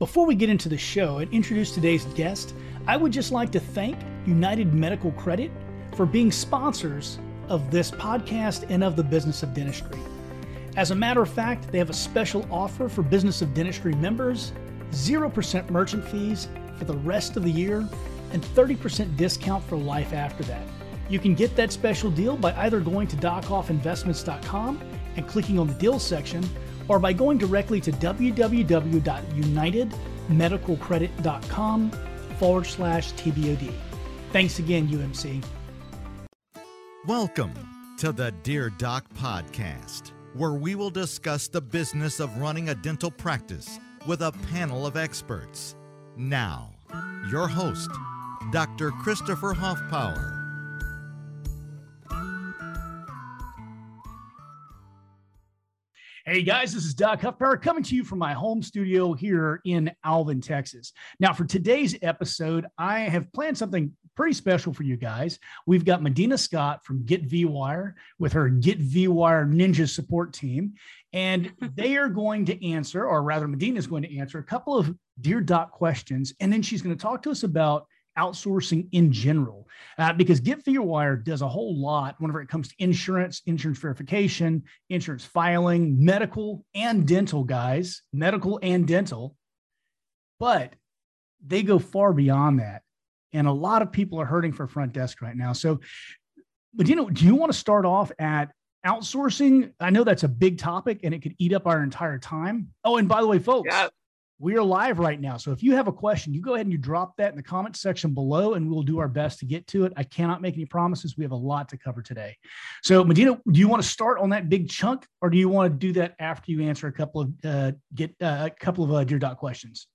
Before we get into the show and introduce today's guest, I would just like to thank United Medical Credit for being sponsors of this podcast and of the business of dentistry. As a matter of fact, they have a special offer for business of dentistry members 0% merchant fees for the rest of the year and 30% discount for life after that. You can get that special deal by either going to docoffinvestments.com and clicking on the deals section or by going directly to www.unitedmedicalcredit.com forward slash TBOD. Thanks again, UMC. Welcome to the Dear Doc podcast, where we will discuss the business of running a dental practice with a panel of experts. Now, your host, Dr. Christopher Hoffpower. Hey guys, this is Doc Huffpower coming to you from my home studio here in Alvin, Texas. Now, for today's episode, I have planned something pretty special for you guys. We've got Medina Scott from Get V Wire with her Get V Wire Ninja support team, and they are going to answer, or rather, Medina is going to answer a couple of Dear Doc questions, and then she's going to talk to us about outsourcing in general uh, because Wire does a whole lot whenever it comes to insurance, insurance verification, insurance filing, medical and dental, guys, medical and dental. But they go far beyond that. And a lot of people are hurting for front desk right now. So, but you know, do you want to start off at outsourcing? I know that's a big topic and it could eat up our entire time. Oh, and by the way, folks, yeah we are live right now. So if you have a question, you go ahead and you drop that in the comment section below and we'll do our best to get to it. I cannot make any promises. We have a lot to cover today. So Medina, do you want to start on that big chunk or do you want to do that after you answer a couple of, uh, get uh, a couple of uh, Dear Doc questions?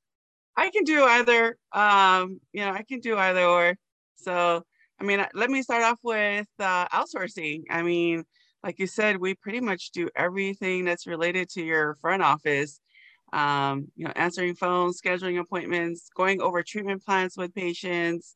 I can do either. Um, you know, I can do either or. So, I mean, let me start off with uh, outsourcing. I mean, like you said, we pretty much do everything that's related to your front office um, you know, answering phones, scheduling appointments, going over treatment plans with patients,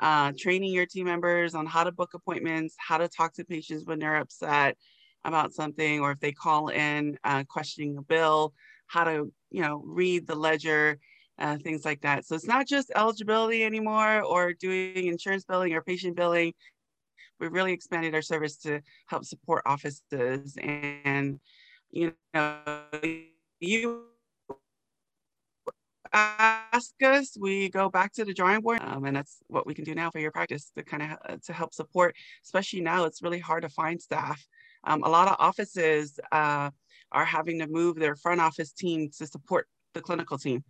uh, training your team members on how to book appointments, how to talk to patients when they're upset about something, or if they call in uh, questioning a bill, how to, you know, read the ledger, uh, things like that. So it's not just eligibility anymore or doing insurance billing or patient billing. We've really expanded our service to help support offices and, you know, you ask us, we go back to the drawing board, um, and that's what we can do now for your practice to kind of uh, to help support. Especially now, it's really hard to find staff. Um, a lot of offices uh, are having to move their front office team to support the clinical team,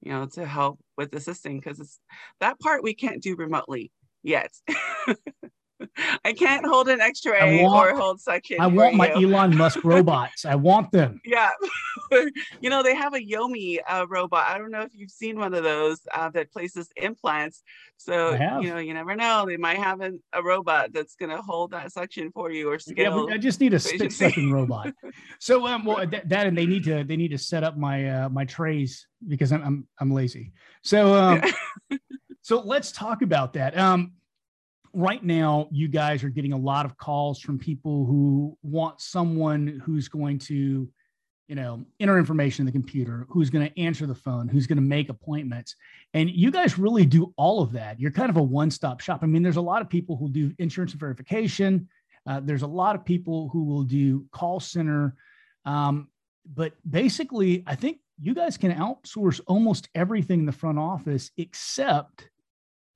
you know, to help with assisting because it's that part we can't do remotely yet. I can't hold an X-ray want, or hold suction. I want my you. Elon Musk robots. I want them. Yeah, you know they have a Yomi uh, robot. I don't know if you've seen one of those uh, that places implants. So you know you never know. They might have an, a robot that's going to hold that suction for you or scale. Yeah, I just need a spit sucking robot. So um, well that, that, and they need to they need to set up my uh, my trays because I'm I'm, I'm lazy. So um, so let's talk about that. Um right now you guys are getting a lot of calls from people who want someone who's going to you know enter information in the computer who's going to answer the phone who's going to make appointments. And you guys really do all of that. You're kind of a one-stop shop. I mean there's a lot of people who do insurance verification. Uh, there's a lot of people who will do call center. Um, but basically i think you guys can outsource almost everything in the front office except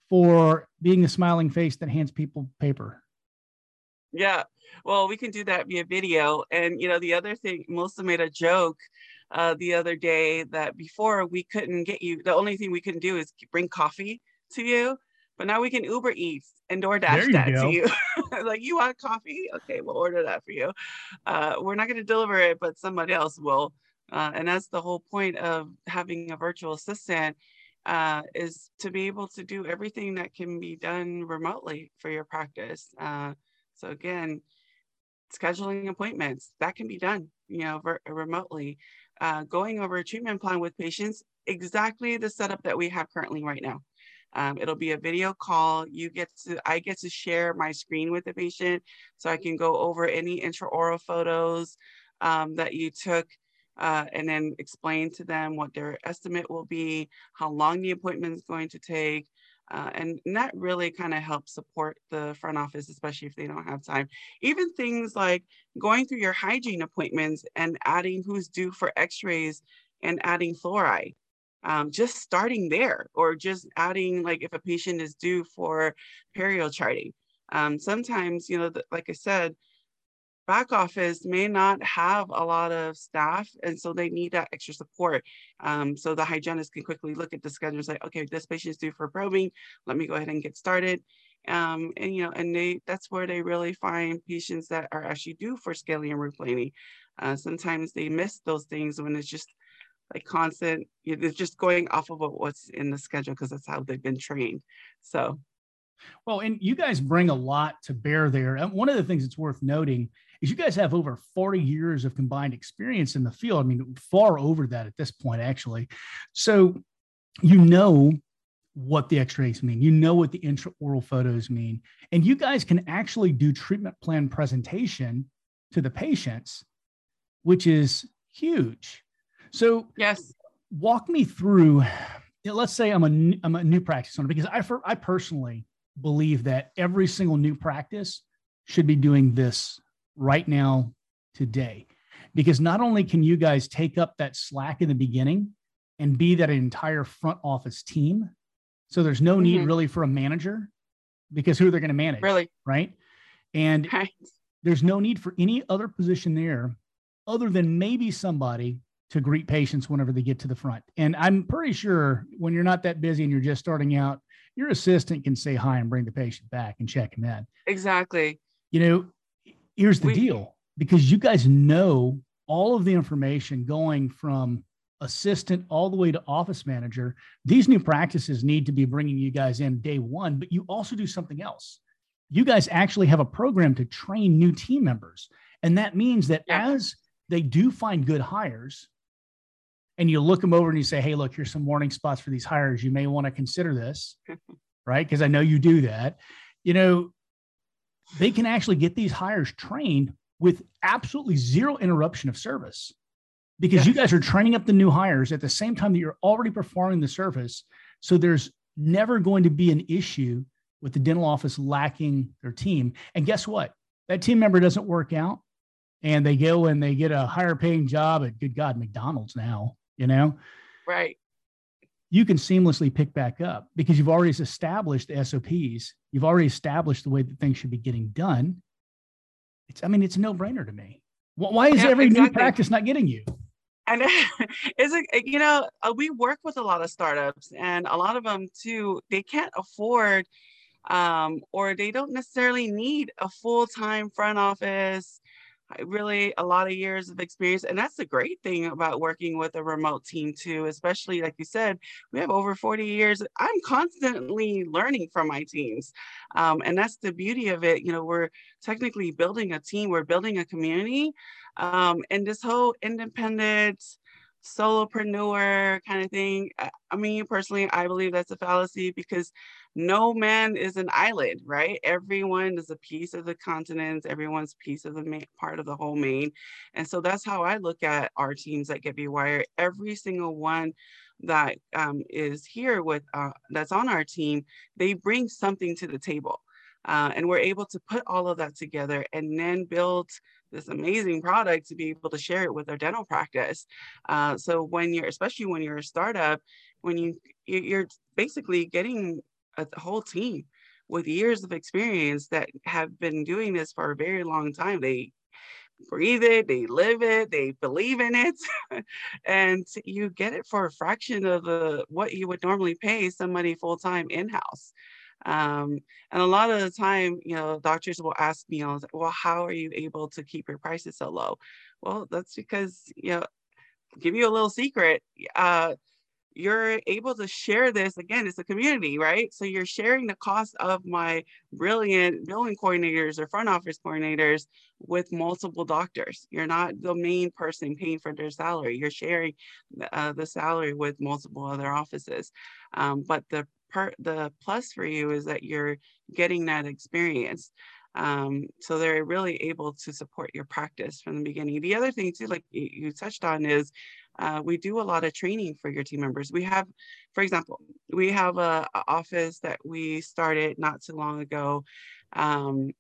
for being the smiling face that hands people paper. Yeah, well, we can do that via video. And, you know, the other thing, Melissa made a joke uh, the other day that before we couldn't get you, the only thing we couldn't do is bring coffee to you. But now we can Uber Eats and DoorDash that go. to you. like, you want coffee? Okay, we'll order that for you. Uh, we're not going to deliver it, but somebody else will. Uh, and that's the whole point of having a virtual assistant uh, is to be able to do everything that can be done remotely for your practice. Uh, so again, scheduling appointments that can be done, you know, ver- remotely. Uh, going over a treatment plan with patients, exactly the setup that we have currently right now. Um, it'll be a video call. You get to, I get to share my screen with the patient, so I can go over any intraoral photos um, that you took uh, and then explain to them what their estimate will be, how long the appointment is going to take. Uh, and, and that really kind of helps support the front office, especially if they don't have time. Even things like going through your hygiene appointments and adding who's due for x-rays and adding fluoride. Um, just starting there or just adding like if a patient is due for perio charting. Um, sometimes, you know, the, like I said, back office may not have a lot of staff and so they need that extra support um, so the hygienist can quickly look at the schedule and say okay this patient is due for probing. Let me go ahead and get started. Um, and you know and they that's where they really find patients that are actually due for scaling and root planing uh, sometimes they miss those things when it's just like constant it's just going off of what's in the schedule because that's how they've been trained so. Well, and you guys bring a lot to bear there. And one of the things that's worth noting is you guys have over 40 years of combined experience in the field. I mean, far over that at this point, actually. So you know what the x-rays mean you know what the intraoral photos mean and you guys can actually do treatment plan presentation to the patients which is huge so yes walk me through let's say i'm a, I'm a new practice owner because I, I personally believe that every single new practice should be doing this right now, today. Because not only can you guys take up that slack in the beginning and be that entire front office team, so there's no need mm-hmm. really for a manager because who they're they going to manage? Really? Right. And right. there's no need for any other position there other than maybe somebody to greet patients whenever they get to the front. And I'm pretty sure when you're not that busy and you're just starting out, your assistant can say hi and bring the patient back and check him in. Exactly. You know, here's the we, deal because you guys know all of the information going from assistant all the way to office manager. These new practices need to be bringing you guys in day one, but you also do something else. You guys actually have a program to train new team members. And that means that yeah. as they do find good hires, and you look them over and you say, hey, look, here's some warning spots for these hires. You may want to consider this, right? Because I know you do that. You know, they can actually get these hires trained with absolutely zero interruption of service because yeah. you guys are training up the new hires at the same time that you're already performing the service. So there's never going to be an issue with the dental office lacking their team. And guess what? That team member doesn't work out and they go and they get a higher paying job at good God, McDonald's now, you know? Right. You can seamlessly pick back up because you've already established the SOPs. You've already established the way that things should be getting done. It's, I mean, it's a no brainer to me. Why is yeah, every exactly. new practice not getting you? And is it, you know, uh, we work with a lot of startups and a lot of them too, they can't afford um, or they don't necessarily need a full-time front office really a lot of years of experience. And that's the great thing about working with a remote team too, especially like you said, we have over 40 years. I'm constantly learning from my teams. Um, and that's the beauty of it. You know, we're technically building a team, we're building a community. Um, and this whole independent, solopreneur kind of thing. I mean, personally, I believe that's a fallacy because no man is an island, right? Everyone is a piece of the continent. Everyone's piece of the main, part of the whole main. And so that's how I look at our teams at Get V Wire. Every single one that um, is here with uh, that's on our team, they bring something to the table. Uh, and we're able to put all of that together and then build this amazing product to be able to share it with our dental practice. Uh, so when you're, especially when you're a startup, when you you're basically getting a whole team with years of experience that have been doing this for a very long time. They breathe it, they live it, they believe in it, and you get it for a fraction of what you would normally pay somebody full time in house. Um, and a lot of the time, you know, doctors will ask me, well, how are you able to keep your prices so low? Well, that's because, you know, give you a little secret. Uh, you're able to share this again it's a community right? So you're sharing the cost of my brilliant billing coordinators or front office coordinators with multiple doctors. You're not the main person paying for their salary. You're sharing uh, the salary with multiple other offices. Um, but the part the plus for you is that you're getting that experience. Um, so they're really able to support your practice from the beginning. The other thing too, like you touched on, is uh, we do a lot of training for your team members. We have, for example, we have a, a office that we started not too long ago. Um,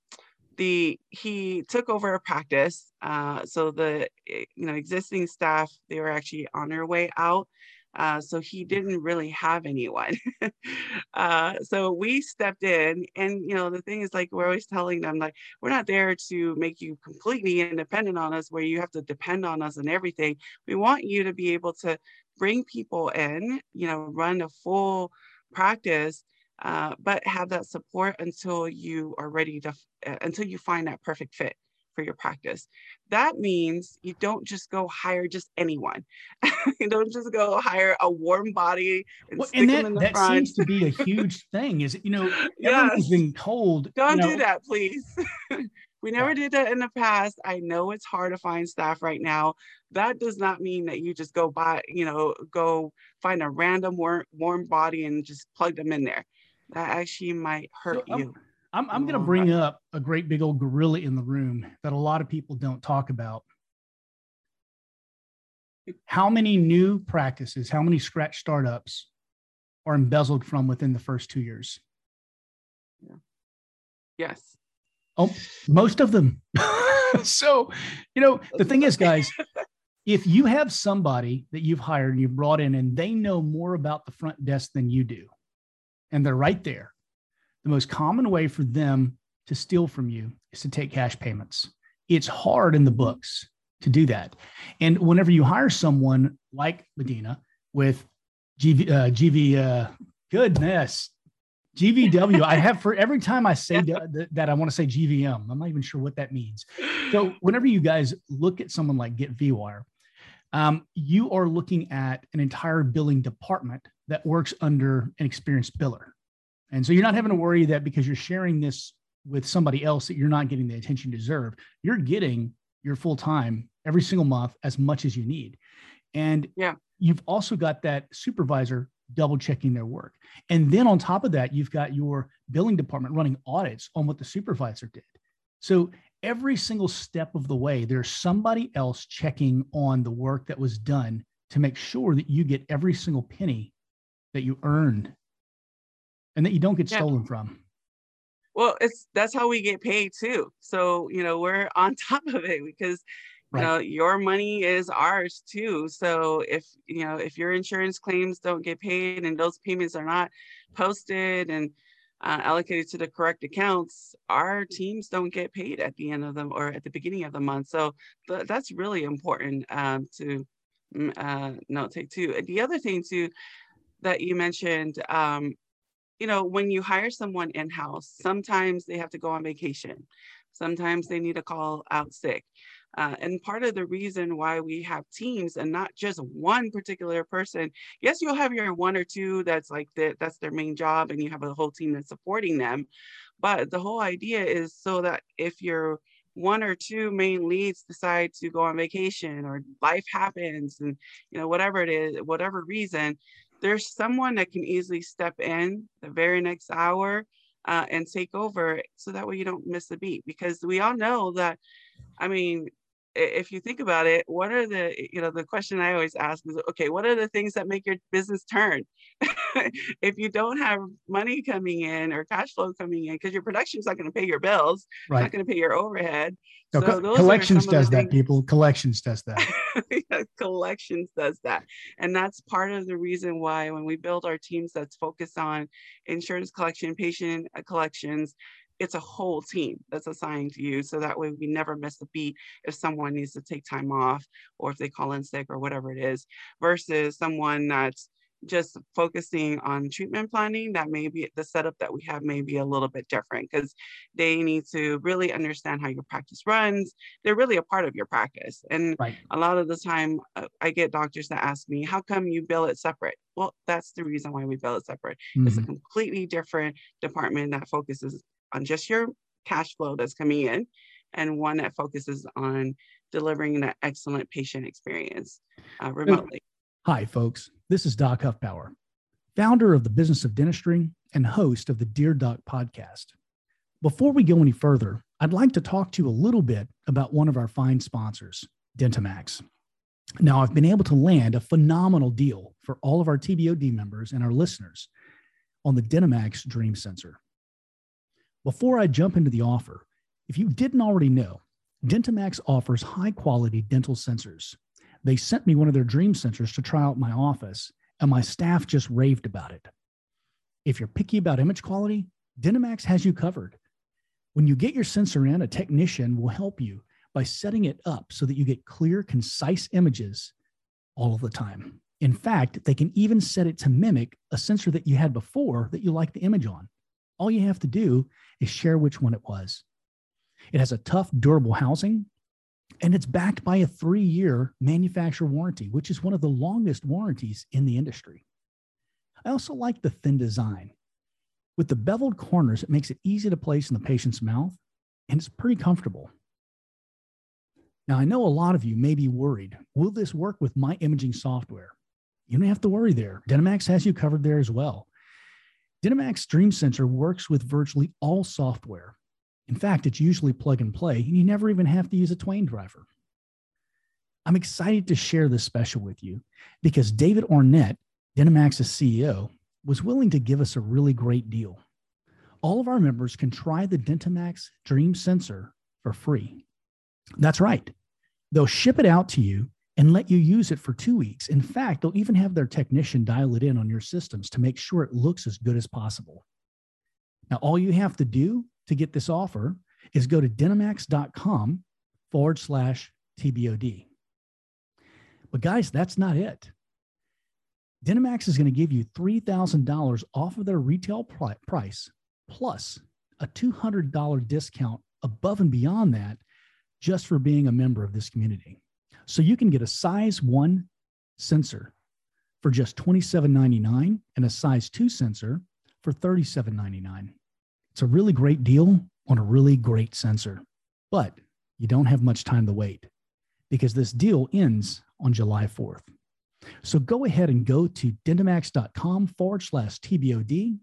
the he took over a practice, uh, so the eh, you know existing staff they were actually on their way out. Uh, so he didn't really have anyone. uh, so we stepped in, and you know the thing is like we're always telling them like we're not there to make you completely independent on us, where you have to depend on us and everything. We want you to be able to bring people in, you know, run a full practice uh, but have that support until you are ready to, uh, until you find that perfect fit for your practice. That means you don't just go hire just anyone. you don't just go hire a warm body and well, stick and them that, in the that front. seems to be a huge thing. Is you know Yes. everyone's been told. Don't you know, do that, please. we never did that in the past. I know it's hard to find staff right now. That does not mean that you just go buy, you know, go find a random warm, warm body and just plug them in there. That actually might hurt So, um, you. I'm, I'm going to oh, bring up a great big old gorilla in the room that a lot of people don't talk about. How many new practices, how many scratch startups are embezzled from within the first two years? Yes. Oh, most of them. so, you know, the thing is, guys, if you have somebody that you've hired and you've brought in and they know more about the front desk than you do, and they're right there, the most common way for them to steal from you is to take cash payments. It's hard in the books to do that. And whenever you hire someone like Medina with GV, uh, GV uh, goodness, GVW, I have for every time I say that, that- I want to say GVM, I'm not even sure what that means. So whenever you guys look at someone like Get VWire, um, you are looking at an entire billing department that works under an experienced biller. And so you're not having to worry that because you're sharing this with somebody else that you're not getting the attention you deserve. You're getting your full time every single month as much as you need. And Yeah. you've also got that supervisor double checking their work. And then on top of that, you've got your billing department running audits on what the supervisor did. So every single step of the way, there's somebody else checking on the work that was done to make sure that you get every single penny that you earned and that you don't get Yeah. stolen from. Well, it's that's how we get paid too. So, you know, we're on top of it because you Right. know your money is ours too. So if you know if your insurance claims don't get paid and those payments are not posted and uh, allocated to the correct accounts, our teams don't get paid at the end of them or at the beginning of the month. So th- that's really important um, to mm, uh, notate too. The other thing too that you mentioned, um, you know, when you hire someone in-house, sometimes they have to go on vacation. Sometimes they need to call out sick. Uh, and part of the reason why we have teams and not just one particular person, yes, you'll have your one or two that's like the, that's their main job and you have a whole team that's supporting them. But the whole idea is so that if your one or two main leads decide to go on vacation or life happens and you know whatever it is, whatever reason, there's someone that can easily step in the very next hour uh, and take over so that way you don't miss a beat because we all know that i mean if you think about it what are the you know the question i always ask is okay what are the things that make your business turn if you don't have money coming in or cash flow coming in because your production's not going to pay your bills Right. not going to pay your overhead So so co- collections some of the does that, things- people. Collections does that. Yeah, collections does that and that's part of the reason why when we build our teams that's focused on insurance collection patient uh, collections it's a whole team that's assigned to you so that way we never miss a beat if someone needs to take time off or if they call in sick or whatever it is versus someone that's just focusing on treatment planning that may be the setup that we have may be a little bit different because they need to really understand how your practice runs. They're really a part of your practice. And Right. a lot of the time uh, i get doctors that ask me how come you bill it separate? Well that's the reason why we bill it separate. It's a Mhm. completely different department that focuses on just your cash flow that's coming in and one that focuses on delivering an excellent patient experience uh, remotely Hi, folks. This is Doc Huffpower, founder of the Business of Dentistry and host of the Dear Doc podcast. Before we go any further, I'd like to talk to you a little bit about one of our fine sponsors, DentiMax. Now, I've been able to land a phenomenal deal for all of our TBOD members and our listeners on the DentiMax Dream Sensor. Before I jump into the offer, if you didn't already know, DentiMax offers high quality dental sensors. They sent me one of their Dream Sensors to try out my office, and my staff just raved about it. If you're picky about image quality, DentiMax has you covered. When you get your sensor in, a technician will help you by setting it up so that you get clear, concise images all of the time. In fact, they can even set it to mimic a sensor that you had before that you like the image on. All you have to do is share which one it was. It has a tough, durable housing, and it's backed by a three year manufacturer warranty, which is one of the longest warranties in the industry. I also like the thin design. With the beveled corners, it makes it easy to place in the patient's mouth, and it's pretty comfortable. Now, I know a lot of you may be worried will this work with my imaging software? You don't have to worry there. DentiMax has you covered there as well. DentiMax Dream Sensor works with virtually all software. In fact, it's usually plug and play, and you never even have to use a Twain driver. I'm excited to share this special with you because David Ornett, DentiMax's CEO, was willing to give us a really great deal. All of our members can try the DentiMax Dream Sensor for free. That's right. They'll ship it out to you and let you use it for two weeks. In fact, they'll even have their technician dial it in on your systems to make sure it looks as good as possible. Now, all you have to do to get this offer is go to dentimax.com forward slash TBOD. But guys, that's not it. DentiMax is going to give you $3,000 off of their retail price plus a $200 discount above and beyond that just for being a member of this community. So you can get a size one sensor for just $27.99 and a size two sensor for $37.99. It's a really great deal on a really great sensor, but you don't have much time to wait because this deal ends on July 4th. So go ahead and go to dentimax.com forward slash TBOD,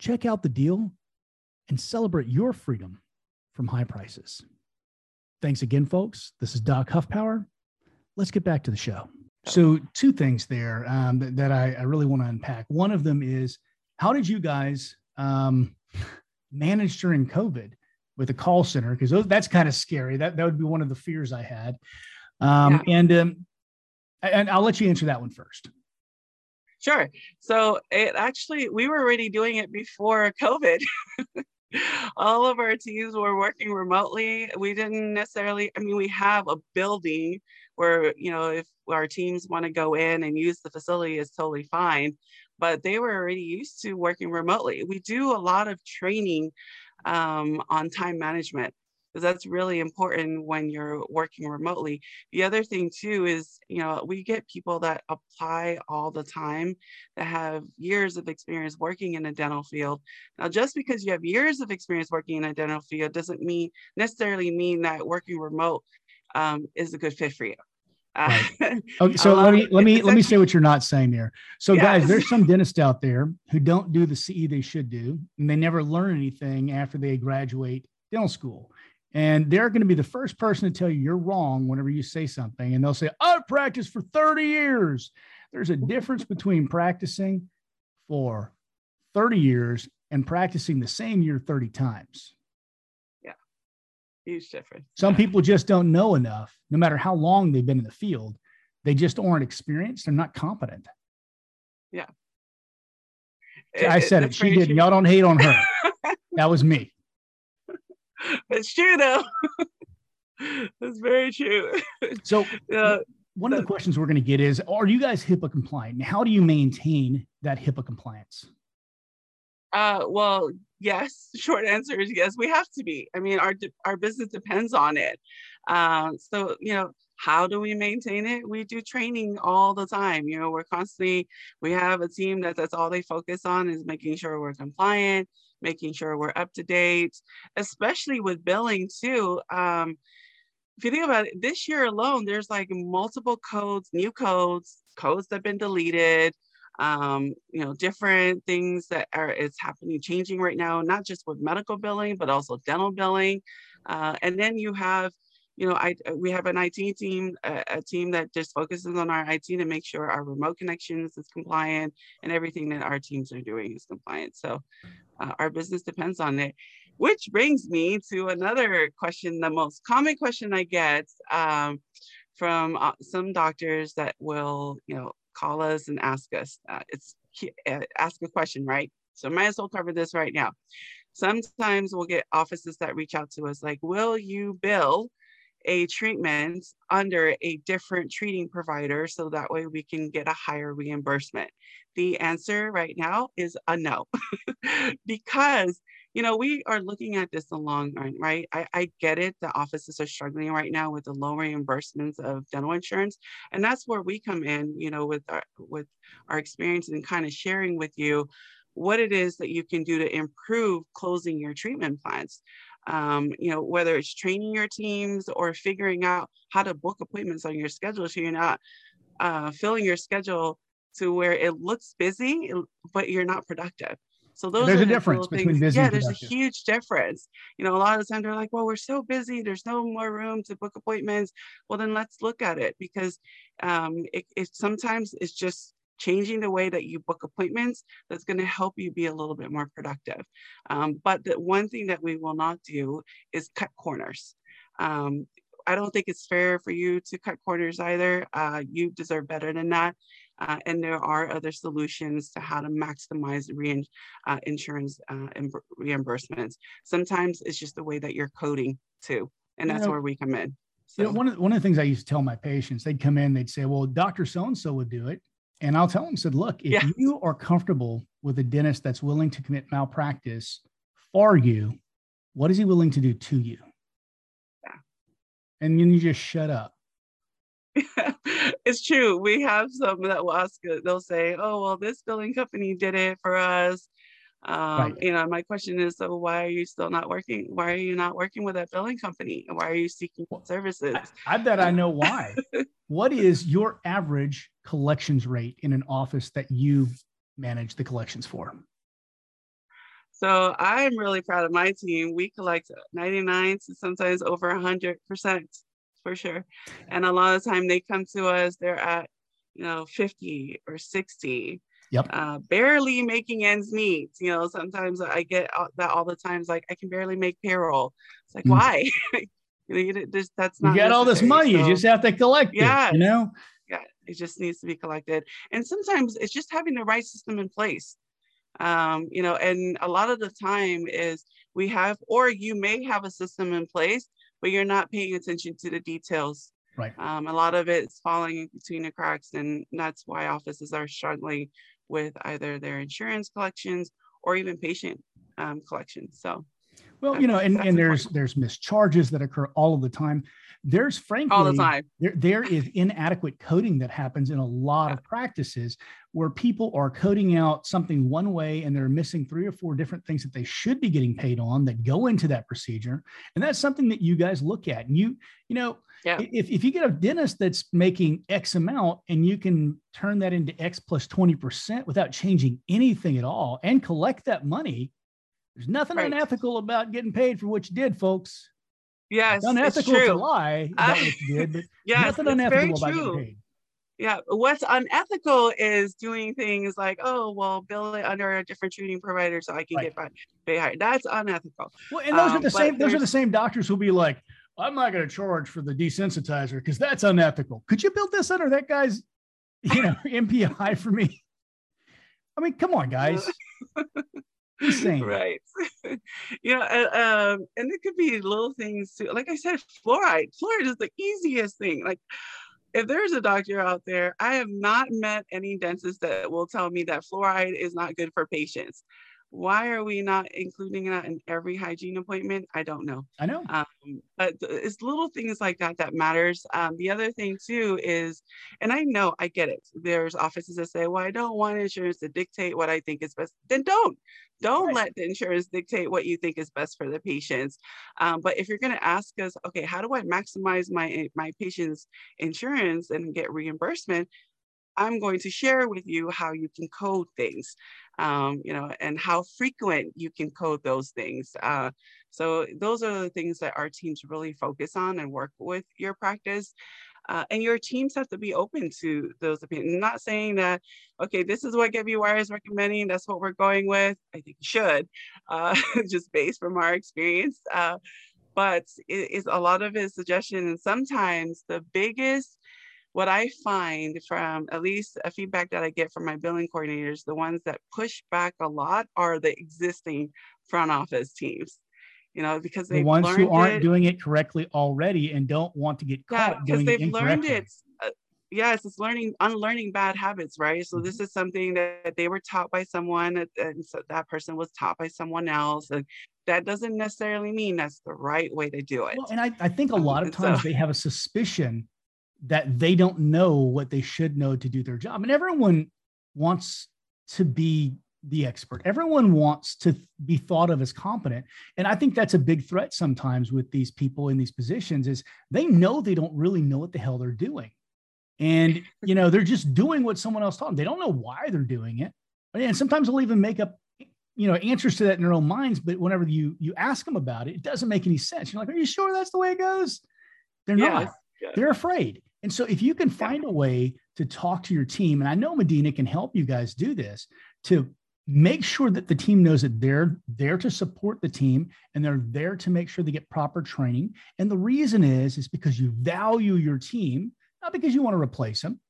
check out the deal, and celebrate your freedom from high prices. Thanks again, folks. This is Doc Huffpower. Let's get back to the show. So, two things there um, that, that I, I, really want to unpack. One of them is how did you guys um, manage during COVID with a call center? Because that's kind of scary. That, that would be one of the fears I had. Um, yeah. And um, and I'll let you answer that one first. Sure. So it actually we were already doing it before COVID. all of our teams were working remotely. We didn't necessarily, I mean, we have a building where, you know, if our teams want to go in and use the facility is totally fine, but they were already used to working remotely. We do a lot of training um, on time management because that's really important when you're working remotely. The other thing too is, you know, we get people that apply all the time that have years of experience working in a dental field. Now, just because you have years of experience working in a dental field doesn't mean necessarily mean that working remote um, is a good fit for you. Right. okay, so let me let me let me say what you're not saying there. So yes. guys, there's some dentists out there who don't do the CE they should do, and they never learn anything after they graduate dental school. And they're going to be the first person to tell you you're wrong whenever you say something. And they'll say, I've practiced for 30 years. There's a difference between practicing for 30 years and practicing the same year 30 times. Huge difference. Some people just don't know enough, no matter how long they've been in the field. They just aren't experienced. They're not competent. Yeah. I said it. She did. Y'all don't hate on her. that was me. It's true though. That's very true. So uh, one of the questions we're going to get is, are you guys HIPAA compliant? How do you maintain that HIPAA compliance? Uh, well, yes. Short answer is yes. We have to be. I mean, our our business depends on it. Um, so you know, how do we maintain it? We do training all the time. You know, we're constantly. We have a team that that's all they focus on is making sure we're compliant, making sure we're up to date, especially with billing too. Um, if you think about it, this year alone, there's like multiple codes, new codes, codes that have been deleted, um, you know, different things that are it's happening, changing right now, not just with medical billing, but also dental billing. Uh, and then you have, you know, I we have an IT team, a, a, team that just focuses on our IT to make sure our remote connections is compliant and everything that our teams are doing is compliant. So uh, our business depends on it. Which brings me to another question, the most common question I get um, from uh, some doctors that will, you know, call us and ask us. Uh, it's uh, ask a question, right? So might as well cover this right now. Sometimes we'll get offices that reach out to us like, will you bill a treatment under a different treating provider so that way we can get a higher reimbursement? The answer right now is a no, because you know, we are looking at this the long run, right? I, I get it. The offices are struggling right now with the low reimbursements of dental insurance. And that's where we come in, you know, with our with our experience and kind of sharing with you what it is that you can do to improve closing your treatment plans. Um, you know, whether it's training your teams or figuring out how to book appointments on your schedule so you're not uh, filling your schedule to where it looks busy, but you're not productive. So those there's a difference between busy. Yeah, there's a huge difference. You know, a lot of the time they're like, well, we're so busy, there's no more room to book appointments. Well, then let's look at it because um, it, it sometimes it's just changing the way that you book appointments that's going to help you be a little bit more productive. Um, but the one thing that we will not do is cut corners. Um, I don't think it's fair for you to cut corners either. Uh, you deserve better than that. Uh, and there are other solutions to how to maximize re uh, insurance uh, reimbursements. Sometimes it's just the way that you're coding too, and that's you know, where we come in. So. You know, one of one of the things I used to tell my patients, they'd come in, they'd say, "Well, Doctor So and So would do it," and I'll tell them, "said Look, if you are comfortable with a dentist that's willing to commit malpractice for you, what is he willing to do to you?" Yeah. And then you just shut up. it's true. We have some that will ask, they'll say, oh, well, this billing company did it for us. Um, right. You know, my question is, so why are you still not working? Why are you not working with that billing company? Why are you seeking services? I, I bet I know why. what is your average collections rate in an office that you manage the collections for? So I'm really proud of my team. We collect 99 to sometimes over 100% for sure. And a lot of the time they come to us, they're at, you know, 50 or 60. Yep. Uh, barely making ends meet. You know, sometimes I get that all the times, like I can barely make payroll. It's like, mm. why? just, that's not. You get all this money, so, you just have to collect yeah, it. You know. Yeah, it just needs to be collected, and sometimes it's just having the right system in place. Um, you know, and a lot of the time is we have, or you may have a system in place, but you're not paying attention to the details. Right. Um, a lot of it's falling between the cracks, and that's why offices are struggling with either their insurance collections or even patient um, collections. So, well, you know, and, and there's there's mischarges that occur all of the time. There's frankly all the time. There, there is inadequate coding that happens in a lot of practices where people are coding out something one way and they're missing three or four different things that they should be getting paid on that go into that procedure. And that's something that you guys look at. And you, you know, yeah. if, if you get a dentist that's making X amount and you can turn that into X plus 20% without changing anything at all and collect that money, there's nothing right. unethical about getting paid for what you did, folks. Yes, it's unethical it's to lie about uh, what you did, but yes, nothing unethical about getting paid. Yeah, what's unethical is doing things like, oh, well, bill it under a different treating provider so I can right. get pay higher. That's unethical. Well, and those um, are the same. Those are the same doctors who'll be like, I'm not going to charge for the desensitizer because that's unethical. Could you build this under that guy's, you know, NPI for me? I mean, come on, guys. Right. you know, um, and it could be little things too. Like I said, fluoride. Fluoride is the easiest thing. Like if there's a doctor out there, I have not met any dentist that will tell me that fluoride is not good for patients. Why are we not including that in every hygiene appointment? I don't know. I know. Um, but it's little things like that that matters. Um, the other thing too is, and I know I get it. There's offices that say, "Well, I don't want insurance to dictate what I think is best." Then don't. Don't right. let the insurance dictate what you think is best for the patients. Um, but if you're going to ask us, okay, how do I maximize my my patient's insurance and get reimbursement? I'm going to share with you how you can code things, um, you know, and how frequent you can code those things. Uh, so those are the things that our teams really focus on and work with your practice. Uh, and your teams have to be open to those opinions. I'm not saying that, okay, this is what GetVWire is recommending. That's what we're going with. I think you should, uh, just based from our experience. Uh, but it is a lot of his suggestion. And sometimes the biggest, what I find from at least a feedback that I get from my billing coordinators, the ones that push back a lot are the existing front office teams you know, because the ones who aren't it, doing it correctly already and don't want to get caught yeah, because they've learned it. Uh, yes, it's learning, unlearning bad habits, right? So mm-hmm. this is something that they were taught by someone, and so that person was taught by someone else, and that doesn't necessarily mean that's the right way to do it. Well, and I, I think a lot of times so, they have a suspicion that they don't know what they should know to do their job, and everyone wants to be the expert. Everyone wants to be thought of as competent. And I think that's a big threat sometimes with these people in these positions is they know they don't really know what the hell they're doing. And you know, they're just doing what someone else taught them. They don't know why they're doing it. And sometimes they'll even make up you know answers to that in their own minds, but whenever you you ask them about it, it doesn't make any sense. You're like, "Are you sure that's the way it goes?" They're not. They're afraid. And so if you can find a way to talk to your team, and I know Medina can help you guys do this, to make sure that the team knows that they're there to support the team and they're there to make sure they get proper training. And the reason is is because you value your team not because you want to replace them.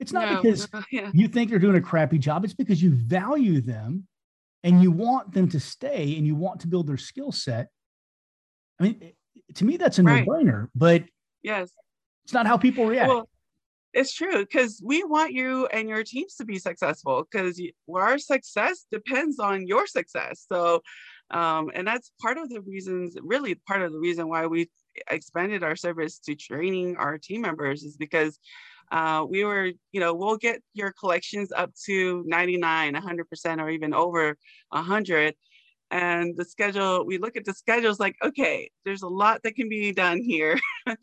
It's not no, because yeah. you think they're doing a crappy job. It's because you value them and you want them to stay and you want to build their skill set. I mean to me that's a right. no-brainer but yes it's not how people react well, it's true because we want you and your teams to be successful because our success depends on your success. So, um, and that's part of the reasons, really part of the reason why we expanded our service to training our team members is because uh, we were, you know, we'll get your collections up to 99, 100%, or even over 100 and the schedule we look at the schedules like okay there's a lot that can be done here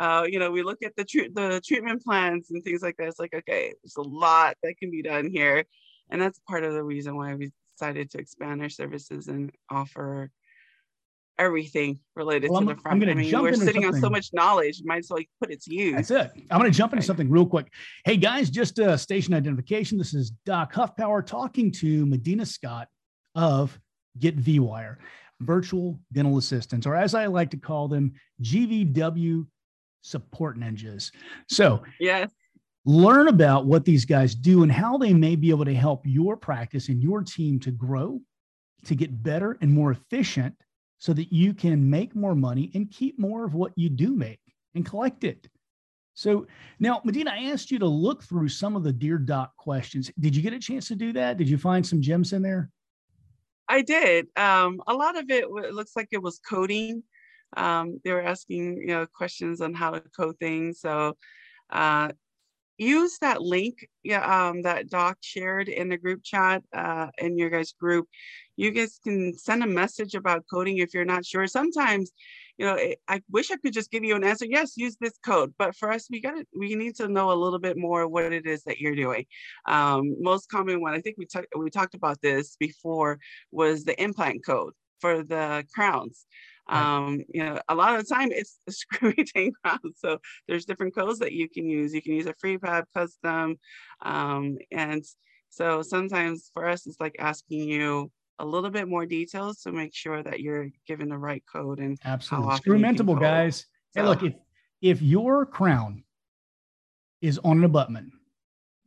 uh, you know we look at the, tr- the treatment plans and things like that it's like okay there's a lot that can be done here and that's part of the reason why we decided to expand our services and offer everything related well, to the front. I mean, we're sitting something. on so much knowledge, might as well put it to use. That's it. I'm going to jump into something real quick. Hey guys, just uh, station identification. This is Doc Huffpower talking to Medina Scott of GetVWire, virtual dental assistants, or as I like to call them, GVW support ninjas. So, yes. Learn about what these guys do and how they may be able to help your practice and your team to grow, to get better and more efficient so that you can make more money and keep more of what you do make and collect it. So now, Medina, I asked you to look through some of the Dear Doc questions. Did you get a chance to do that? Did you find some gems in there? I did. Um, a lot of it, it looks like it was coding. Um, they were asking, you know, questions on how to code things. So uh, use that link yeah, um, that Doc shared in the group chat uh, in your guys' group. You guys can send a message about coding if you're not sure. Sometimes you know, I wish I could just give you an answer. Yes, use this code. But for us, we got to, we need to know a little bit more what it is that you're doing. Um, most common one, I think we, talked we talked about this before, was the implant code for the crowns. Um, you know, a lot of the time it's a screw retain crown. So there's different codes that you can use. You can use a prefab custom. Um, and so sometimes for us, it's like asking you, a little bit more details to make sure that you're given the right code and absolutely screwmentable guys. So, hey, look, if if your crown is on an abutment,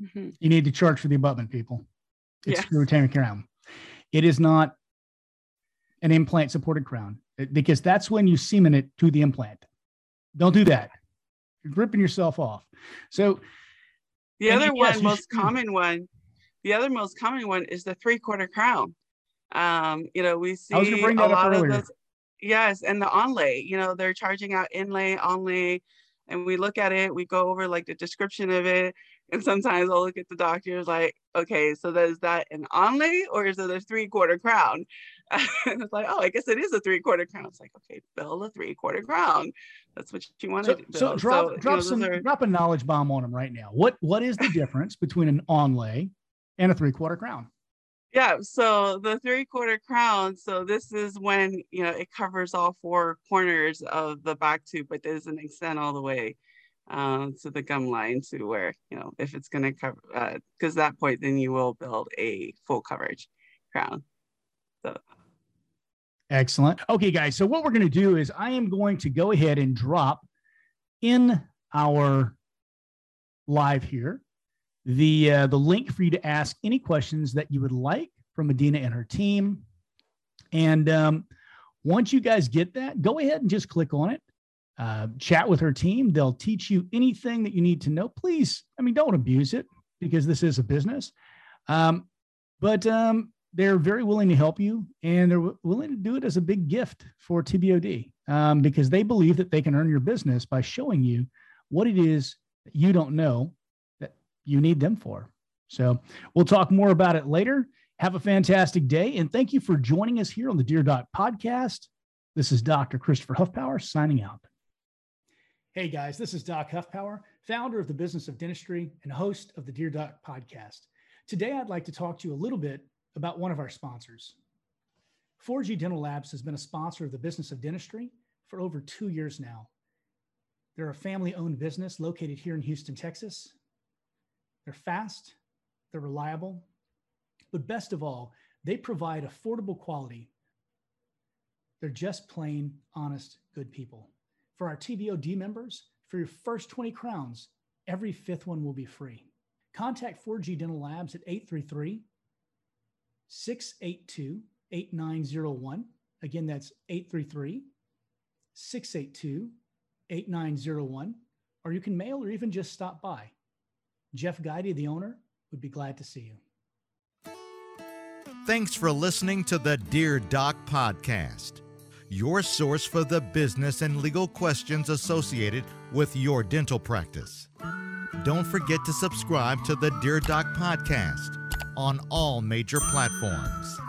mm-hmm. you need to charge for the abutment, people. It's yes. retainer crown. It is not an implant supported crown because that's when you semen it to the implant. Don't do that. You're ripping yourself off. So the other one, most common one, the other most common one is the three quarter crown. Um, you know, we see a lot of those. Yes, and the onlay, you know, they're charging out inlay, onlay, and we look at it, we go over like the description of it. And sometimes I'll look at the doctors like, okay, so is that an onlay or is it a three quarter crown? and it's like, oh, I guess it is a three quarter crown. It's like, okay, build a three quarter crown. That's what you want so, to do. So drop, so, drop know, some, are... drop a knowledge bomb on them right now. What, what is the difference between an onlay and a three quarter crown? Yeah, so the three quarter crown, so this is when, you know, it covers all four corners of the back tooth, but doesn't extend all the way um, to the gum line to where, you know, if it's going to cover, because uh, that point, then you will build a full coverage crown. So. Excellent. Okay, guys. So what we're going to do is I am going to go ahead and drop in our live here the uh, the link for you to ask any questions that you would like from Medina and her team. And um, once you guys get that, go ahead and just click on it. Uh, chat with her team. They'll teach you anything that you need to know. Please, I mean, don't abuse it because this is a business. Um, but um, they're very willing to help you and they're w- willing to do it as a big gift for TBOD um, because they believe that they can earn your business by showing you what it is that you don't know you need them for. So we'll talk more about it later. Have a fantastic day. And thank you for joining us here on the Dear Doc podcast. This is Dr. Christopher Huffpower signing out. Hey guys, this is Doc Huffpower, founder of the Business of Dentistry and host of the Dear Doc podcast. Today, I'd like to talk to you a little bit about one of our sponsors. 4G Dental Labs has been a sponsor of the Business of Dentistry for over two years now. They're a family owned business located here in Houston, Texas. They're fast, they're reliable, but best of all, they provide affordable quality. They're just plain, honest, good people. For our TBOD members, for your first 20 crowns, every fifth one will be free. Contact 4G Dental Labs at 833 682 8901. Again, that's 833 682 8901. Or you can mail or even just stop by. Jeff Guidy, the owner, would be glad to see you. Thanks for listening to the Dear Doc podcast your source for the business and legal questions associated with your dental practice. Don't forget to subscribe to the Dear Doc podcast on all major platforms.